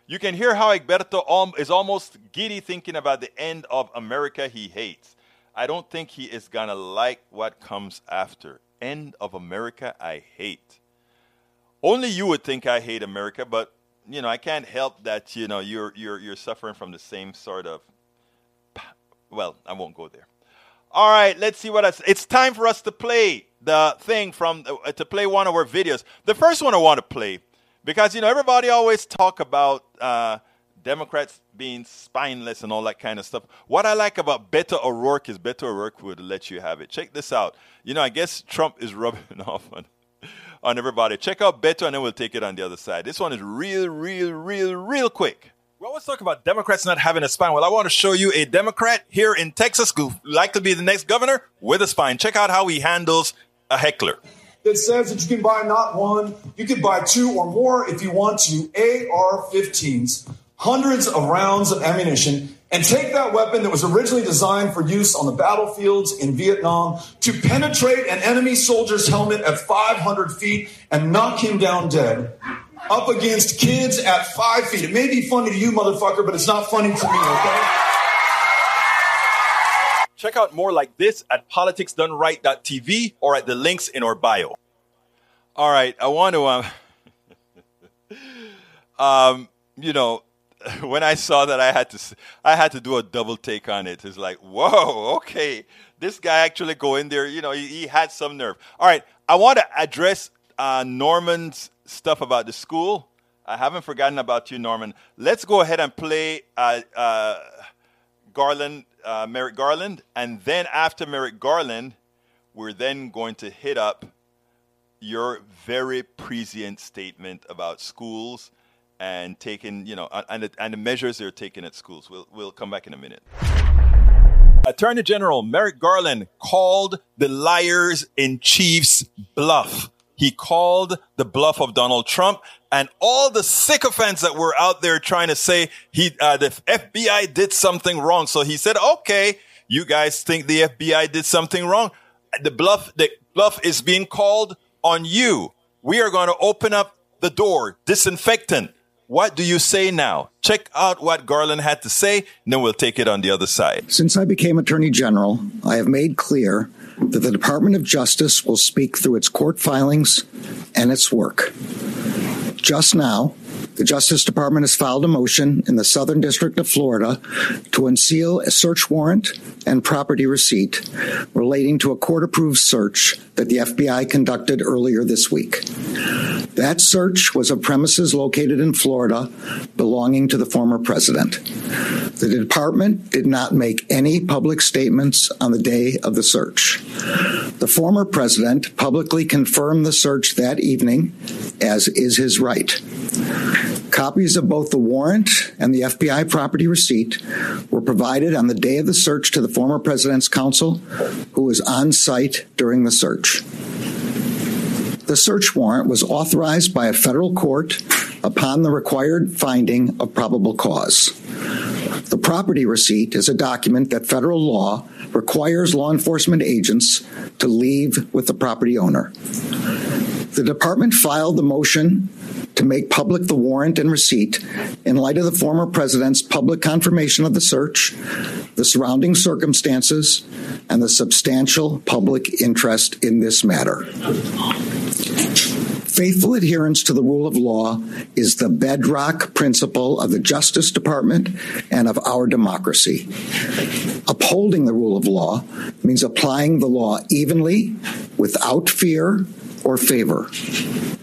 You can hear how Egberto is almost giddy thinking about the end of America he hates. I don't think he is going to like what comes after. End of America I hate. Only you would think I hate America, but you know, I can't help that, you know, you're you're you're suffering from the same sort of well, I won't go there. All right, let's see what I, it's time for us to play the thing from uh, to play one of our videos. The first one I want to play because you know everybody always talk about uh, Democrats being spineless and all that kind of stuff. What I like about Beto O'Rourke is Beto O'Rourke would let you have it. Check this out. You know, I guess Trump is rubbing off on on everybody. Check out Beto, and then we'll take it on the other side. This one is real, real, real, real quick. We always talk about Democrats not having a spine. Well, I want to show you a Democrat here in Texas who like to be the next governor with a spine. Check out how he handles a heckler. That says that you can buy not one, you can buy two or more if you want to AR 15s, hundreds of rounds of ammunition, and take that weapon that was originally designed for use on the battlefields in Vietnam to penetrate an enemy soldier's helmet at 500 feet and knock him down dead up against kids at five feet. It may be funny to you, motherfucker, but it's not funny to me, okay? Check out more like this at politicsdoneright.tv or at the links in our bio. All right, I want to. Um, um, you know, when I saw that, I had to I had to do a double take on it. It's like, whoa, okay, this guy actually go in there. You know, he, he had some nerve. All right, I want to address uh, Norman's stuff about the school. I haven't forgotten about you, Norman. Let's go ahead and play uh, uh, Garland, uh, Merrick Garland, and then after Merrick Garland, we're then going to hit up your very prescient statement about schools and taking, you know, and and the measures they're taking at schools. We'll, we'll come back in a minute. Attorney General Merrick Garland called the liars in chief's bluff. He called the bluff of Donald Trump and all the sycophants that were out there trying to say he, uh, the FBI did something wrong. So he said, okay, you guys think the FBI did something wrong. The bluff, the bluff is being called on you. We are going to open up the door, disinfectant. What do you say now? Check out what Garland had to say, and then we'll take it on the other side. Since I became Attorney General, I have made clear that the Department of Justice will speak through its court filings and its work. Just now, the Justice Department has filed a motion in the Southern District of Florida to unseal a search warrant and property receipt relating to a court approved search that the FBI conducted earlier this week. That search was of premises located in Florida belonging to the former president. The department did not make any public statements on the day of the search. The former president publicly confirmed the search that evening, as is his right. Copies of both the warrant and the FBI property receipt were provided on the day of the search to the former president's counsel, who was on site during the search. The search warrant was authorized by a federal court upon the required finding of probable cause. The property receipt is a document that federal law requires law enforcement agents to leave with the property owner. The department filed the motion to make public the warrant and receipt in light of the former president's public confirmation of the search, the surrounding circumstances, and the substantial public interest in this matter. Faithful adherence to the rule of law is the bedrock principle of the Justice Department and of our democracy. Upholding the rule of law means applying the law evenly, without fear or favor.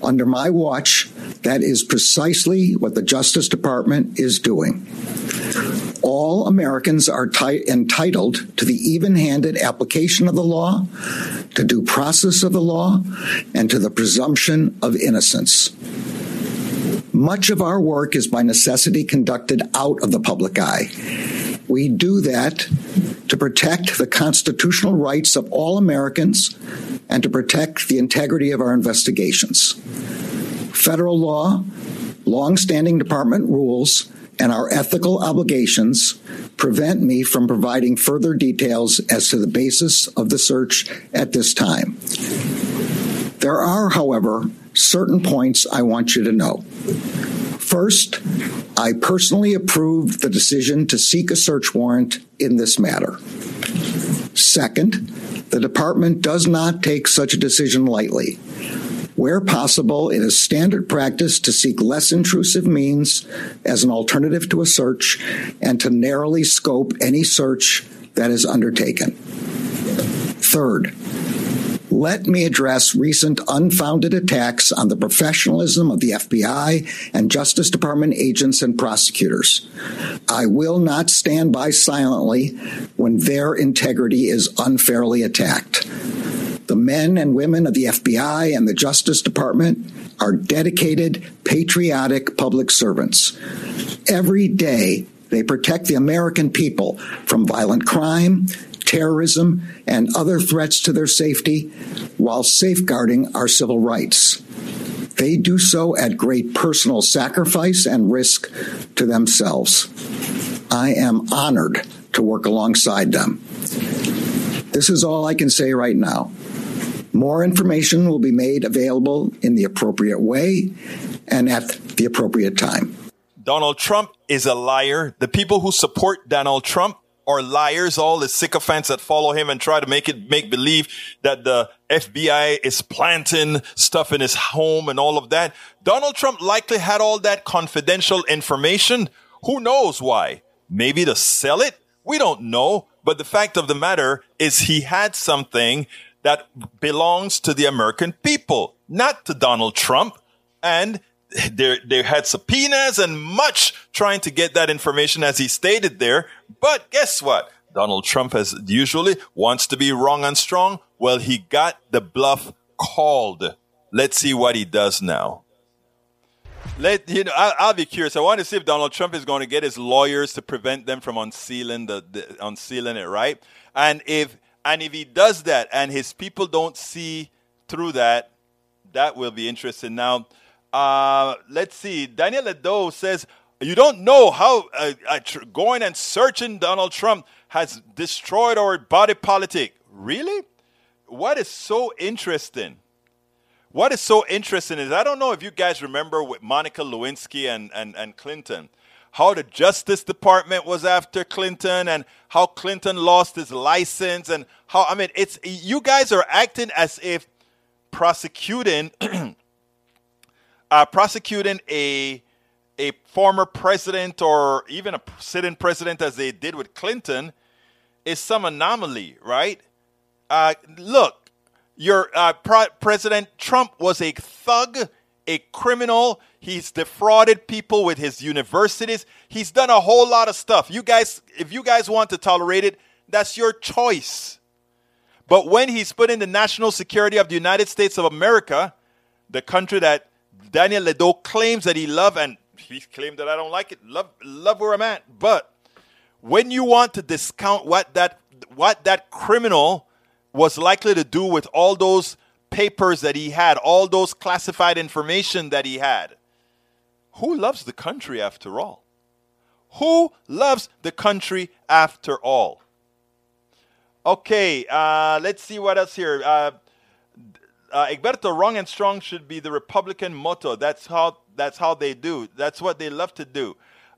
Under my watch, that is precisely what the Justice Department is doing. All Americans are t- entitled to the even handed application of the law, to due process of the law, and to the presumption of innocence. Much of our work is by necessity conducted out of the public eye. We do that to protect the constitutional rights of all Americans and to protect the integrity of our investigations. Federal law, long-standing department rules, and our ethical obligations prevent me from providing further details as to the basis of the search at this time. There are, however, certain points I want you to know. First, I personally approve the decision to seek a search warrant in this matter. Second, the department does not take such a decision lightly. Where possible, it is standard practice to seek less intrusive means as an alternative to a search and to narrowly scope any search that is undertaken. Third, let me address recent unfounded attacks on the professionalism of the FBI and Justice Department agents and prosecutors. I will not stand by silently when their integrity is unfairly attacked. The men and women of the FBI and the Justice Department are dedicated, patriotic public servants. Every day, they protect the American people from violent crime, terrorism, and other threats to their safety while safeguarding our civil rights. They do so at great personal sacrifice and risk to themselves. I am honored to work alongside them. This is all I can say right now. More information will be made available in the appropriate way and at the appropriate time. Donald Trump is a liar. The people who support Donald Trump or liars, all the sycophants that follow him and try to make it make believe that the FBI is planting stuff in his home and all of that. Donald Trump likely had all that confidential information. Who knows why? Maybe to sell it? We don't know. But the fact of the matter is he had something that belongs to the American people, not to Donald Trump. And they had subpoenas and much trying to get that information as he stated there. But guess what? Donald Trump, as usually, wants to be wrong and strong. Well, he got the bluff called. Let's see what he does now. Let you know. I'll, I'll, be curious. I want to see if Donald Trump is going to get his lawyers to prevent them from unsealing the, the unsealing it, right? And if and if he does that, and his people don't see through that, that will be interesting. Now, uh, let's see. Daniel Ledo says, You don't know how uh, tr- going and searching Donald Trump has destroyed our body politic. Really? What is so interesting? What is so interesting is I don't know if you guys remember with Monica Lewinsky and, and, and Clinton, how the Justice Department was after Clinton and how Clinton lost his license and how I mean it's you guys are acting as if prosecuting uh, prosecuting a a former president or even a sitting president as they did with Clinton is some anomaly, right? Uh, look, your uh, President Trump was a thug, a criminal. He's defrauded people with his universities. He's done a whole lot of stuff. You guys, if you guys want to tolerate it, that's your choice. But when he's put in the national security of the United States of America, the country that Daniel Ledo claims that he love, and he claimed that I don't like it. Love, love where I'm at. But when you want to discount what that what that criminal was likely to do with all those papers that he had, all those classified information that he had, who loves the country after all? Who loves the country after all? Okay, uh, let's see what else here. Uh, uh, Egberto, wrong and strong should be the Republican motto. That's how that's how they do. That's what they love to do.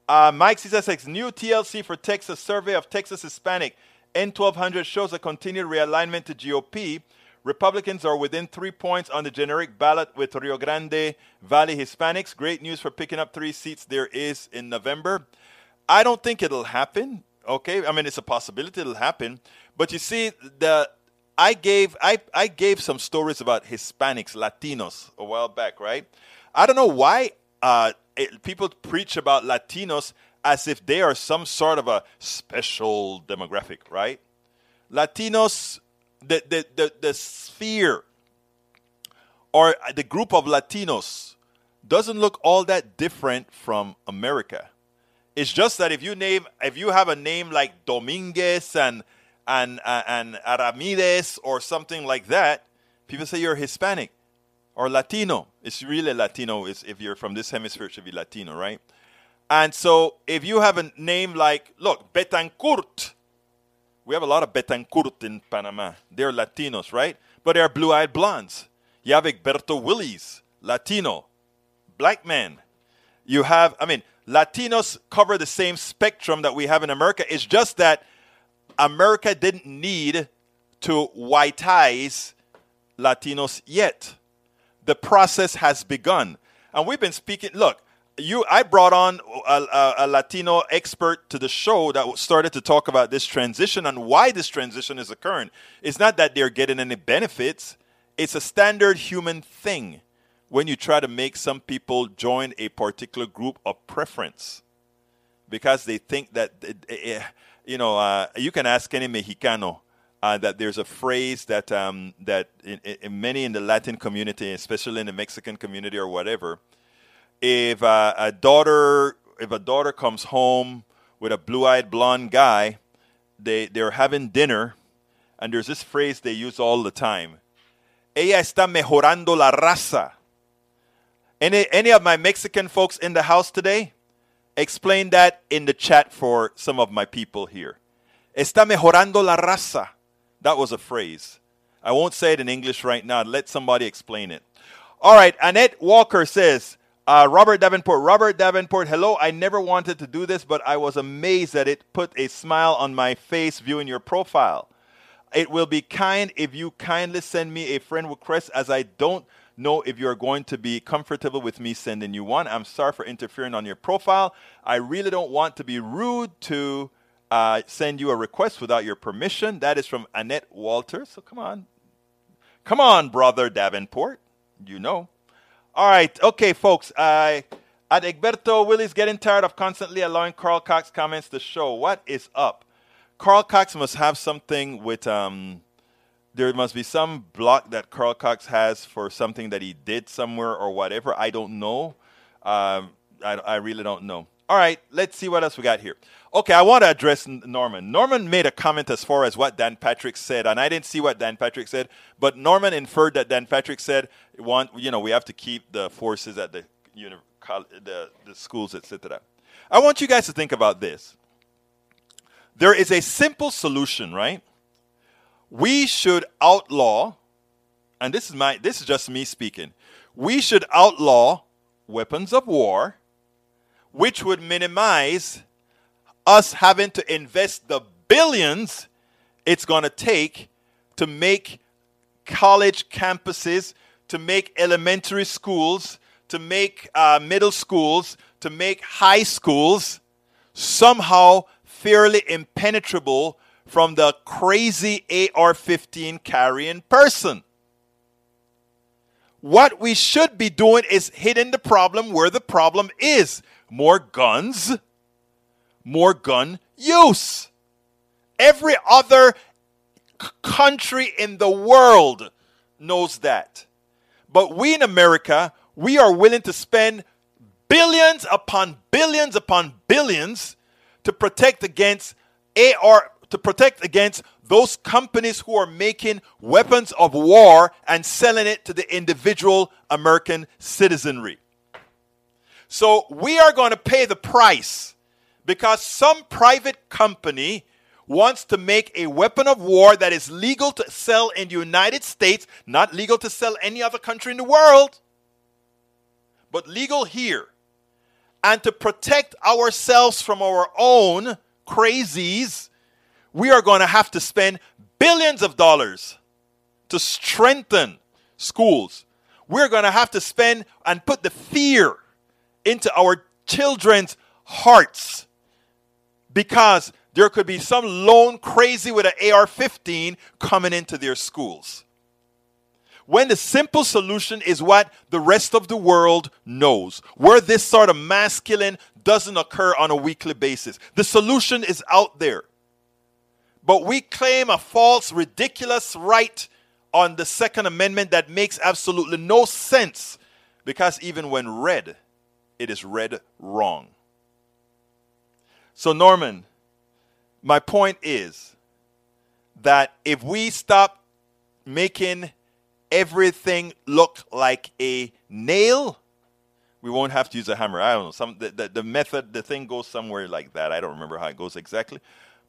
Uh, Mike C6 new TLC for Texas survey of Texas Hispanic N1200 shows a continued realignment to GOP. Republicans are within three points on the generic ballot with Rio Grande Valley Hispanics. Great news for picking up three seats there is in November. I don't think it'll happen. Okay, I mean it's a possibility it'll happen, but you see the I gave I, I gave some stories about Hispanics, Latinos a while back, right? I don't know why uh, it, people preach about Latinos as if they are some sort of a special demographic, right? Latinos, the, the, the, the sphere or the group of Latinos doesn't look all that different from America. It's just that if you name, if you have a name like Dominguez and and and Ramirez or something like that, people say you're Hispanic or Latino. It's really Latino. If you're from this hemisphere, it should be Latino, right? And so if you have a name like, look, Betancourt, we have a lot of Betancourt in Panama. They're Latinos, right? But they're blue eyed blondes. You have Egberto Willies, Latino, black man. You have, I mean, Latinos cover the same spectrum that we have in America. It's just that America didn't need to whiteize Latinos yet. The process has begun. And we've been speaking, look, you I brought on a, a, a, Latino expert to the show that started to talk about this transition and why this transition is occurring. It's not that they're getting any benefits. It's a standard human thing when you try to make some people join a particular group of preference because they think that you know, uh, you can ask any Mexicano uh, that there's a phrase that um, that in, in many in the Latin community, especially in the Mexican community or whatever, if uh, a daughter if a daughter comes home with a blue-eyed blonde guy, they they're having dinner, and there's this phrase they use all the time. Ella está mejorando la raza. Any any of my Mexican folks in the house today? Explain that in the chat for some of my people here. Está mejorando la raza. That was a phrase. I won't say it in English right now. Let somebody explain it. All right, Annette Walker says, Uh, Robert Davenport. Robert Davenport, hello. I never wanted to do this, but I was amazed that it put a smile on my face viewing your profile. It will be kind if you kindly send me a friend request, as I don't know if you're going to be comfortable with me sending you one. I'm sorry for interfering on your profile. I really don't want to be rude to uh, send you a request without your permission. That is from Annette Walter. So come on. Come on, brother Davenport. You know. All right. Okay, folks. I. At Egberto, Willies getting tired of constantly allowing Carl Cox comments to show. What is up? Carl Cox must have something with um, there must be some block that Carl Cox has for something that he did somewhere or whatever. I don't know. Um, I, I really don't know. All right, let's see what else we got here. Okay, I want to address Norman. Norman made a comment as far as what Dan Patrick said, and I didn't see what Dan Patrick said, but Norman inferred that Dan Patrick said, "Want you know, we have to keep the forces at the know, the, the schools, etc." I want you guys to think about this. There is a simple solution, right? We should outlaw, and this is my this is just me speaking. We should outlaw weapons of war, which would minimize us having to invest the billions it's going to take to make college campuses, to make elementary schools, to make uh, middle schools, to make high schools somehow fairly impenetrable from the crazy AR 15 carrying person. What we should be doing is hitting the problem where the problem is more guns, more gun use. Every other c- country in the world knows that. But we in America, we are willing to spend billions upon billions upon billions to protect against AR to protect against those companies who are making weapons of war and selling it to the individual American citizenry. So we are going to pay the price because some private company wants to make a weapon of war that is legal to sell in the United States, not legal to sell any other country in the world, but legal here. And to protect ourselves from our own crazies, we are going to have to spend billions of dollars to strengthen schools. We're going to have to spend and put the fear into our children's hearts because there could be some lone crazy with an AR 15 coming into their schools. When the simple solution is what the rest of the world knows, where this sort of masculine doesn't occur on a weekly basis. The solution is out there but we claim a false, ridiculous right on the Second Amendment that makes absolutely no sense because even when read, it is read wrong. So, Norman, my point is that if we stop making everything look like a nail, we won't have to use a hammer. I don't know. Some the, the, the method, the thing goes somewhere like that. I don't remember how it goes exactly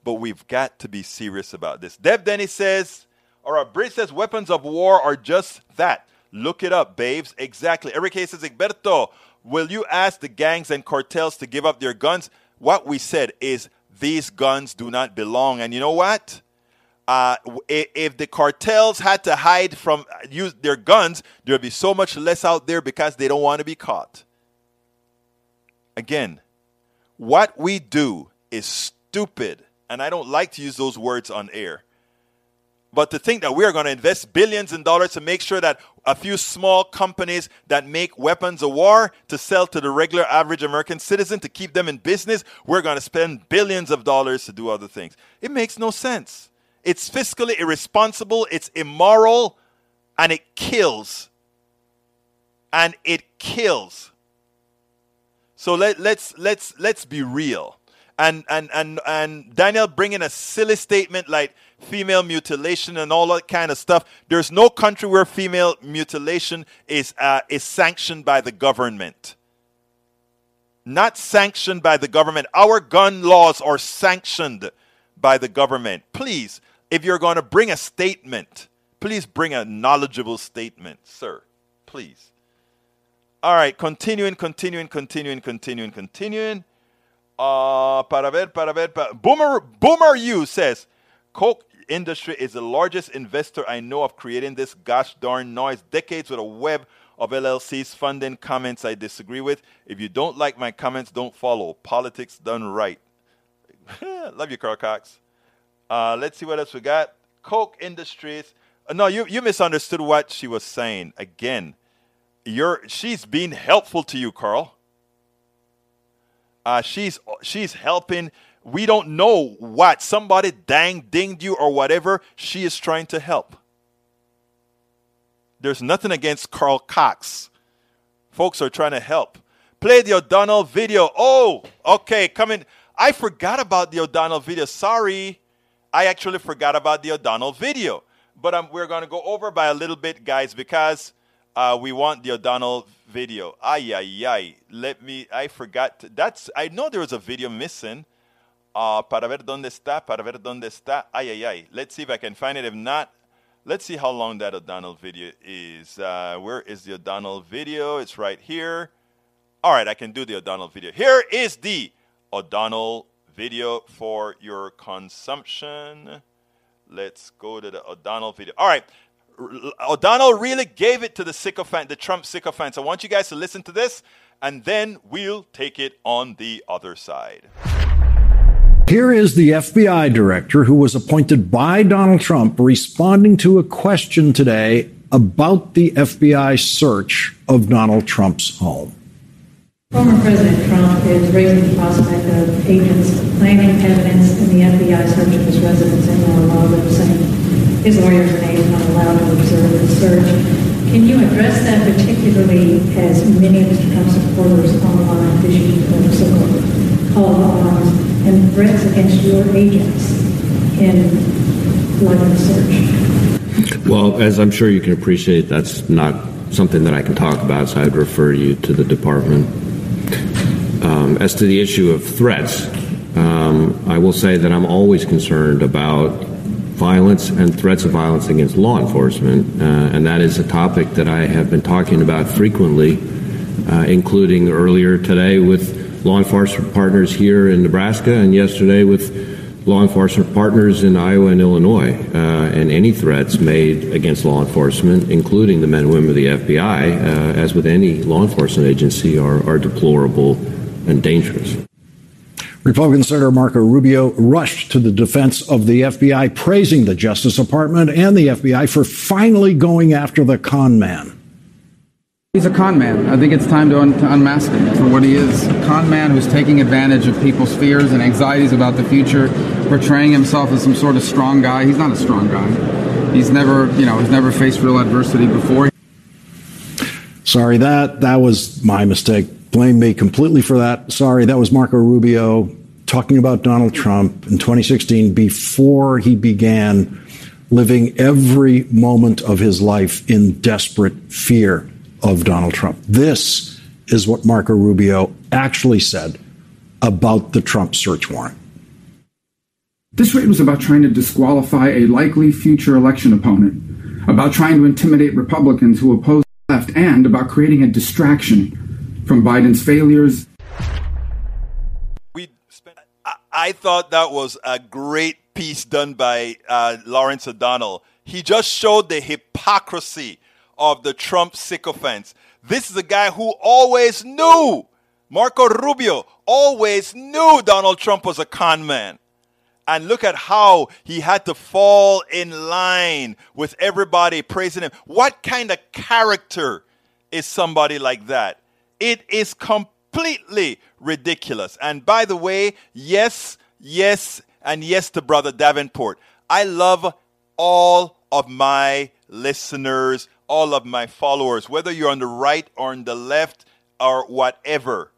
but we've got to be serious about this. Deb Denny says, or a Brit says, weapons of war are just that. Look it up, babes. Exactly. Enrique says, Egberto, will you ask the gangs and cartels to give up their guns? What we said is these guns do not belong. And you know what? Uh, if the cartels had to hide from use their guns, there'd be so much less out there because they don't want to be caught. Again, what we do is stupid and I don't like to use those words on air. But to think that we are going to invest billions in dollars to make sure that a few small companies that make weapons of war to sell to the regular average American citizen to keep them in business, we're going to spend billions of dollars to do other things. It makes no sense. It's fiscally irresponsible, it's immoral, and it kills. And it kills. So let, let's let's let's be real and and and and Daniel bringing a silly statement like female mutilation and all that kind of stuff. There's no country where female mutilation is uh, is sanctioned by the government. Not sanctioned by the government. Our gun laws are sanctioned by the government. Please, if you're going to bring a statement, please bring a knowledgeable statement, sir. Please. All right, continuing, continuing, continuing, continuing, continuing. Uh, para ver, para ver, para, Boomer, Boomer U says, Koch industry is the largest investor I know of creating this gosh darn noise. Decades with a web of LLCs funding comments I disagree with. If you don't like my comments, don't follow. Politics done right. Love you, Carl Cox. Uh, let's see what else we got. Koch Industries. Uh, no, you, you misunderstood what she was saying. Again, you're, she's being helpful to you, Carl. Uh, she's, she's helping. We don't know what. Somebody dang dinged you or whatever. She is trying to help. There's nothing against Carl Cox. Folks are trying to help. Play the O'Donnell video. Oh, okay, coming. I forgot about the O'Donnell video. Sorry. I actually forgot about the O'Donnell video. But um, we're going to go over by a little bit, guys, because uh, we want the O'Donnell video. Ay, ay, ay. Let me, I forgot. That's, I know there was a video missing. Uh, para ver dónde está, para ver dónde está. Ay, ay, ay. Let's see if I can find it. If not, let's see how long that O'Donnell video is. Uh, where is the O'Donnell video? It's right here. All right, I can do the O'Donnell video. Here is the O'Donnell video for your consumption. Let's go to the O'Donnell video. All right. O'Donnell really gave it to the sycophant, the Trump sycophants. I want you guys to listen to this, and then we'll take it on the other side. Here is the FBI director who was appointed by Donald Trump responding to a question today about the FBI search of Donald Trump's home. Former President Trump is raising the prospect of agents planting evidence in the FBI search of his residence in Mar-a-Lago, saying his lawyers and aides not allowed to observe search. Can you address that particularly as many of Mr. Trump's supporters online issued of so-called call to arms and threats against your agents in the search? Well, as I'm sure you can appreciate, that's not something that I can talk about, so I'd refer you to the department. Um, as to the issue of threats, um, I will say that I'm always concerned about violence and threats of violence against law enforcement, uh, and that is a topic that I have been talking about frequently, uh, including earlier today with law enforcement partners here in Nebraska and yesterday with law enforcement partners in Iowa and Illinois, uh, and any threats made against law enforcement, including the men and women of the FBI, uh, as with any law enforcement agency, are, are deplorable and dangerous. Republican Senator Marco Rubio rushed to the defense of the FBI, praising the Justice Department and the FBI for finally going after the con man. He's a con man. I think it's time to, un- to, unmask him for what he is. A con man who's taking advantage of people's fears and anxieties about the future, portraying himself as some sort of strong guy. He's not a strong guy. He's never, you know, he's never faced real adversity before. Sorry, that that was my mistake. Blame me completely for that. Sorry, that was Marco Rubio talking about Donald Trump in 2016 before he began living every moment of his life in desperate fear of Donald Trump. This is what Marco Rubio actually said about the Trump search warrant. This raid was about trying to disqualify a likely future election opponent, about trying to intimidate Republicans who oppose the left, and about creating a distraction from Biden's failures. We spent, I, thought that was a great piece done by uh, Lawrence O'Donnell. He just showed the hypocrisy of the Trump sycophants. This is a guy who always knew, Marco Rubio always knew Donald Trump was a con man. And look at how he had to fall in line with everybody praising him. What kind of character is somebody like that? It is completely ridiculous. And by the way, yes, yes, and yes to Brother Davenport. I love all of my listeners, all of my followers, whether you're on the right or on the left or whatever.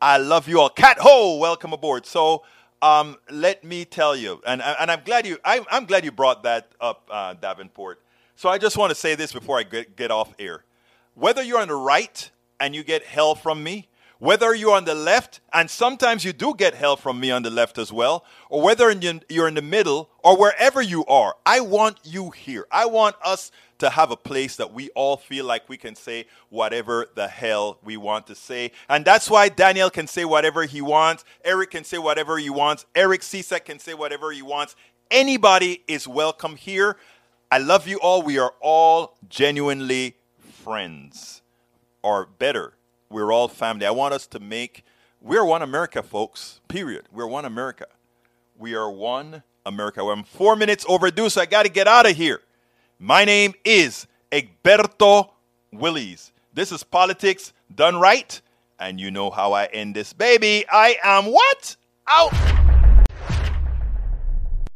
I love you all. Cat Ho, welcome aboard. So, um, let me tell you, and, and I'm glad you, I'm, I'm glad you brought that up, uh, Davenport. So I just want to say this before I get, get off air. Whether you're on the right and you get hell from me, whether you're on the left, and sometimes you do get hell from me on the left as well, or whether you're in the middle, or wherever you are, I want you here. I want us to have a place that we all feel like we can say whatever the hell we want to say. And that's why Daniel can say whatever he wants, Eric can say whatever he wants, Eric Cisak can say whatever he wants. Anybody is welcome here. I love you all. We are all genuinely friends, or better, we're all family. I want us to make, we're one America, folks, period. We're one America. We are one America. I'm four minutes overdue, so I got to get out of here. My name is Egberto Willies. This is politics done right, and you know how I end this baby. I am what? Out